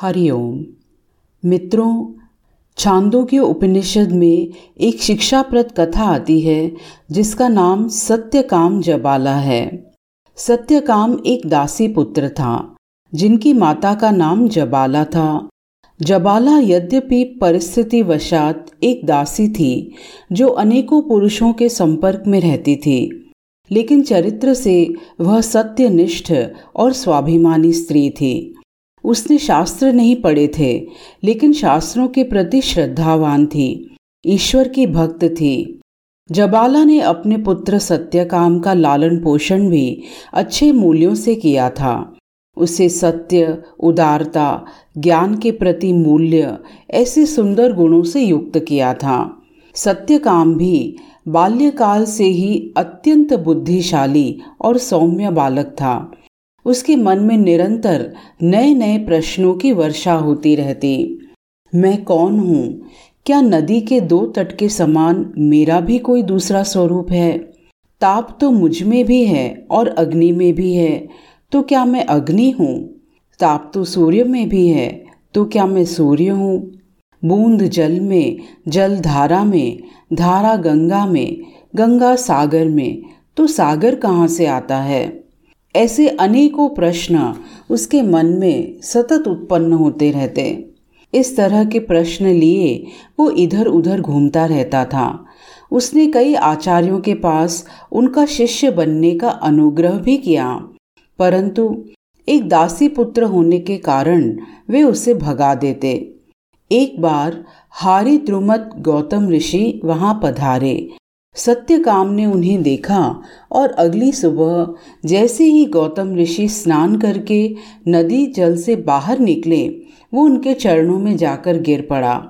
हरिओम मित्रों छांदों के उपनिषद में एक शिक्षाप्रद कथा आती है, जिसका नाम सत्यकाम जबाला है। सत्यकाम एक दासी पुत्र था, जिनकी माता का नाम जबाला था। जबाला यद्यपि परिस्थिति वशात एक दासी थी, जो अनेकों पुरुषों के संपर्क में रहती थी, लेकिन चरित्र से वह सत्यनिष्ठ और स्वाभिमानी स्त्री थी। उसने शास्त्र नहीं पढ़े थे, लेकिन शास्त्रों के प्रति श्रद्धावान थी, ईश्वर की भक्त थी। जबाला ने अपने पुत्र सत्यकाम का लालन पोषण भी अच्छे मूल्यों से किया था। उसे सत्य, उदारता, ज्ञान के प्रति मूल्य ऐसे सुंदर गुणों से युक्त किया था। सत्यकाम भी बाल्यकाल से ही अत्यंत बुद्धिशाली और सौम्य बालक था। उसके मन में निरंतर नए नए प्रश्नों की वर्षा होती रहती। मैं कौन हूँ? क्या नदी के दो तट के समान मेरा भी कोई दूसरा स्वरूप है? ताप तो मुझमें भी है और अग्नि में भी है तो क्या मैं अग्नि हूँ? ताप तो सूर्य में भी है तो क्या मैं सूर्य हूँ? बूंद जल में, जल धारा में, धारा गंगा में, गंगा सागर में तो सागर कहाँ से आता है? ऐसे अनेकों प्रश्न उसके मन में सतत उत्पन्न होते रहते। इस तरह के प्रश्न लिए वो इधर उधर घूमता रहता था। उसने कई आचार्यों के पास उनका शिष्य बनने का अनुग्रह भी किया। परंतु एक दासी पुत्र होने के कारण वे उसे भगा देते। एक बार हारी द्रुमत गौतम ऋषि वहाँ पधारे। सत्यकाम ने उन्हें देखा और अगली सुबह जैसे ही गौतम ऋषि स्नान करके नदी जल से बाहर निकले, वो उनके चरणों में जाकर गिर पड़ा।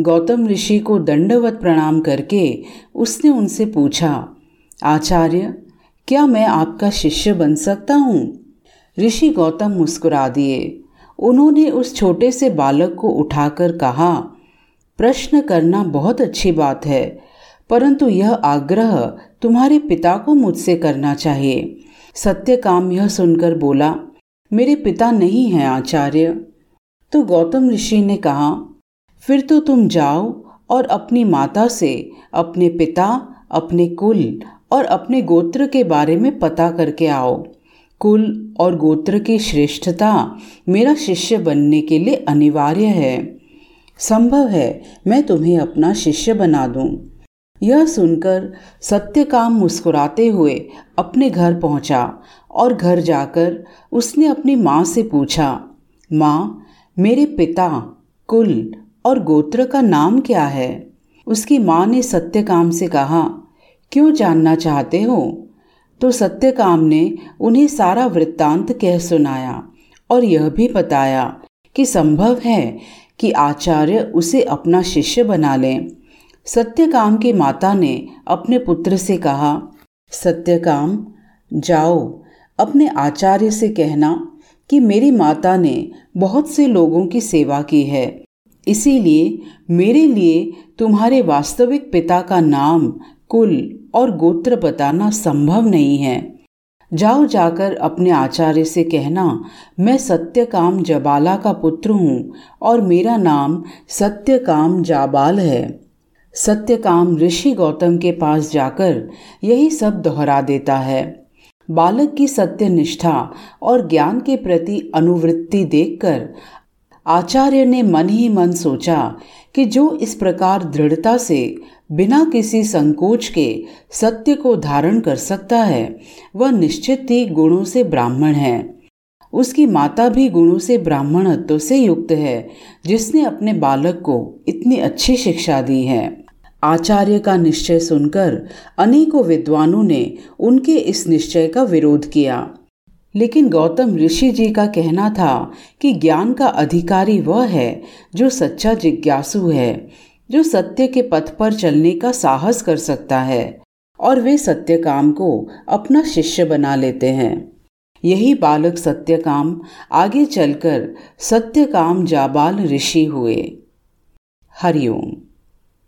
गौतम ऋषि को दंडवत प्रणाम करके उसने उनसे पूछा, आचार्य, क्या मैं आपका शिष्य बन सकता हूँ? ऋषि गौतम मुस्कुरा दिए। उन्होंने उस छोटे से बालक को उठाकर कहा, प्रश्न करना बहुत अच्छी बात है। परंतु यह आग्रह तुम्हारे पिता को मुझसे करना चाहिए। सत्य काम यह सुनकर बोला, मेरे पिता नहीं हैं आचार्य। तो गौतम ऋषि ने कहा, फिर तो तुम जाओ और अपनी माता से अपने पिता, अपने कुल और अपने गोत्र के बारे में पता करके आओ। कुल और गोत्र की श्रेष्ठता मेरा शिष्य बनने के लिए अनिवार्य है। संभव है मैं तुम्हें अपना शिष्य बना दूँ। यह सुनकर सत्यकाम मुस्कुराते हुए अपने घर पहुँचा और घर जाकर उसने अपनी माँ से पूछा, माँ, मेरे पिता, कुल और गोत्र का नाम क्या है? उसकी माँ ने सत्यकाम से कहा, क्यों जानना चाहते हो? तो सत्यकाम ने उन्हें सारा वृत्तांत कह सुनाया और यह भी बताया कि संभव है कि आचार्य उसे अपना शिष्य बना लें। सत्यकाम की माता ने अपने पुत्र से कहा, सत्यकाम, जाओ, अपने आचार्य से कहना कि मेरी माता ने बहुत से लोगों की सेवा की है। इसीलिए मेरे लिए तुम्हारे वास्तविक पिता का नाम कुल और गोत्र बताना संभव नहीं है। जाओ जाकर अपने आचार्य से कहना, मैं सत्यकाम जबाला का पुत्र हूँ और मेरा नाम सत्यकाम जाबाल है। सत्यकाम ऋषि गौतम के पास जाकर यही सब दोहरा देता है। बालक की सत्य निष्ठा और ज्ञान के प्रति अनुवृत्ति देखकर आचार्य ने मन ही मन सोचा कि जो इस प्रकार दृढ़ता से बिना किसी संकोच के सत्य को धारण कर सकता है, वह निश्चित ही गुणों से ब्राह्मण है। उसकी माता भी गुणों से ब्राह्मणत्व से युक्त है, जिसने अपने बालक को इतनी अच्छी शिक्षा दी है। आचार्य का निश्चय सुनकर अनेकों विद्वानों ने उनके इस निश्चय का विरोध किया। लेकिन गौतम ऋषि जी का कहना था कि ज्ञान का अधिकारी वह है जो सच्चा जिज्ञासु है, जो सत्य के पथ पर चलने का साहस कर सकता है, और वे सत्य काम को अपना शिष्य बना लेते हैं। यही बालक सत्यकाम आगे चलकर सत्यकाम जाबाल ऋषि हुए। हरिओम।